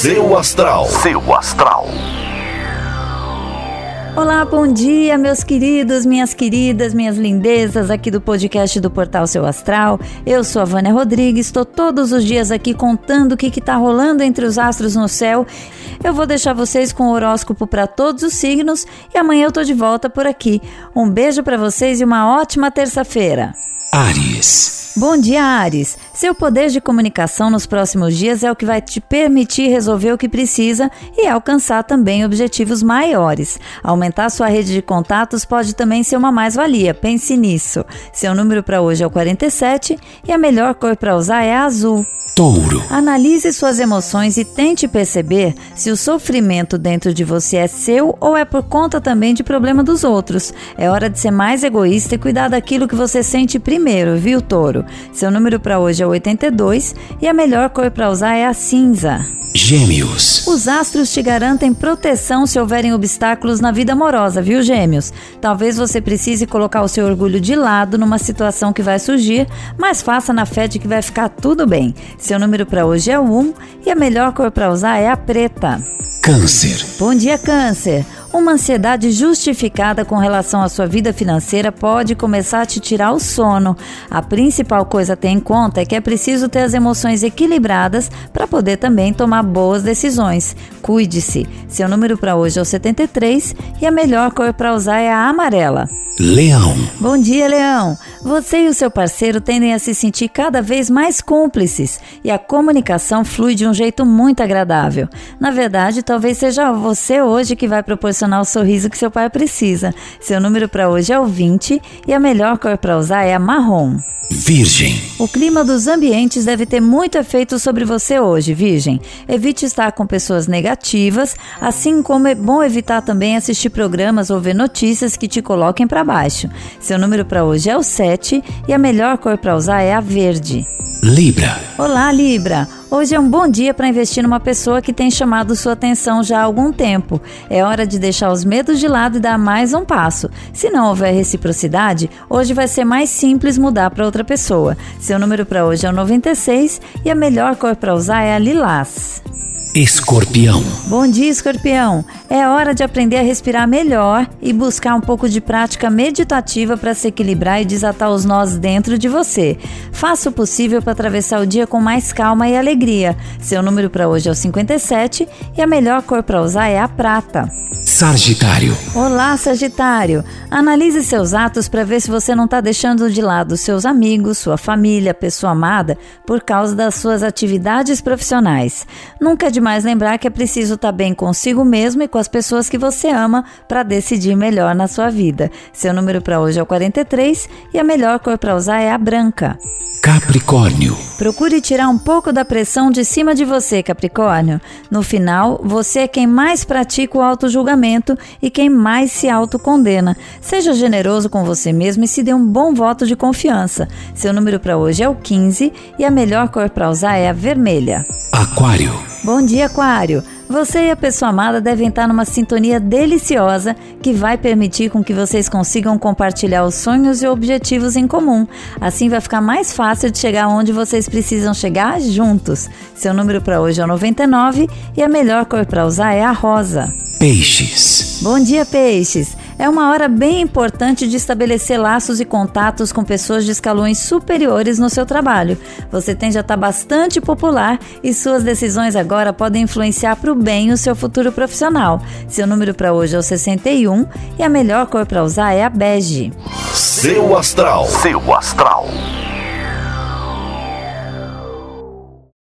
Seu astral. Seu astral. Olá, bom dia, meus queridos, minhas queridas, minhas lindezas aqui do podcast do Portal Seu Astral. Eu sou a Vânia Rodrigues, estou todos os dias aqui contando o que está rolando entre os astros no céu. Eu vou deixar vocês com o horóscopo para todos os signos e amanhã eu tô de volta por aqui. Um beijo para vocês e uma ótima terça-feira. Ares. Bom dia, Ares. Seu poder de comunicação nos próximos dias é o que vai te permitir resolver o que precisa e alcançar também objetivos maiores. Aumentar sua rede de contatos pode também ser uma mais-valia. Pense nisso. Seu número para hoje é o 47 e a melhor cor para usar é azul. Touro. Analise suas emoções e tente perceber se o sofrimento dentro de você é seu ou é por conta também de problema dos outros. É hora de ser mais egoísta e cuidar daquilo que você sente primeiro, viu, Touro? Seu número para hoje é 82 e a melhor cor para usar é a cinza. Gêmeos. Os astros te garantem proteção se houverem obstáculos na vida amorosa, viu, Gêmeos? Talvez você precise colocar o seu orgulho de lado numa situação que vai surgir, mas faça na fé de que vai ficar tudo bem. Seu número para hoje é o 1 e a melhor cor para usar é a preta. Câncer. Bom dia, Câncer. Uma ansiedade justificada com relação à sua vida financeira pode começar a te tirar o sono. A principal coisa a ter em conta é que é preciso ter as emoções equilibradas para poder também tomar boas decisões. Cuide-se. Seu número para hoje é o 73 e a melhor cor para usar é a amarela. Leão. Bom dia, Leão. Você e o seu parceiro tendem a se sentir cada vez mais cúmplices e a comunicação flui de um jeito muito agradável. Na verdade, talvez seja você hoje que vai proporcionar o sorriso que seu pai precisa. Seu número para hoje é o 20 e a melhor cor para usar é a marrom. Virgem. O clima dos ambientes deve ter muito efeito sobre você hoje, Virgem. Evite estar com pessoas negativas, assim como é bom evitar também assistir programas ou ver notícias que te coloquem para baixo. Seu número para hoje é o 7 e a melhor cor para usar é a verde. Libra. Olá, Libra. Hoje é um bom dia para investir numa pessoa que tem chamado sua atenção já há algum tempo. É hora de deixar os medos de lado e dar mais um passo. Se não houver reciprocidade, hoje vai ser mais simples mudar para outra pessoa. Seu número para hoje é o 96 e a melhor cor para usar é a lilás. Escorpião. Bom dia, escorpião. É hora de aprender a respirar melhor e buscar um pouco de prática meditativa para se equilibrar e desatar os nós dentro de você. Faça o possível para atravessar o dia com mais calma e alegria. Seu número para hoje é o 57 e a melhor cor para usar é a prata. Sagitário. Olá, Sagitário. Analise seus atos para ver se você não está deixando de lado seus amigos, sua família, pessoa amada, por causa das suas atividades profissionais. Nunca é demais lembrar que é preciso estar tá bem consigo mesmo e com as pessoas que você ama para decidir melhor na sua vida. Seu número para hoje é o 43 e a melhor cor para usar é a branca. Capricórnio. Procure tirar um pouco da pressão de cima de você, Capricórnio. No final, você é quem mais pratica o auto-julgamento e quem mais se autocondena. Seja generoso com você mesmo e se dê um bom voto de confiança. Seu número para hoje é o 15 e a melhor cor para usar é a vermelha. Aquário. Bom dia, Aquário. Você e a pessoa amada devem estar numa sintonia deliciosa que vai permitir com que vocês consigam compartilhar os sonhos e objetivos em comum. Assim vai ficar mais fácil de chegar onde vocês precisam chegar juntos. Seu número para hoje é o 99 e a melhor cor para usar é a rosa. Peixes. Bom dia, peixes. É uma hora bem importante de estabelecer laços e contatos com pessoas de escalões superiores no seu trabalho. Você tende a estar bastante popular e suas decisões agora podem influenciar para o bem o seu futuro profissional. Seu número para hoje é o 61 e a melhor cor para usar é a bege. Seu astral. Seu astral.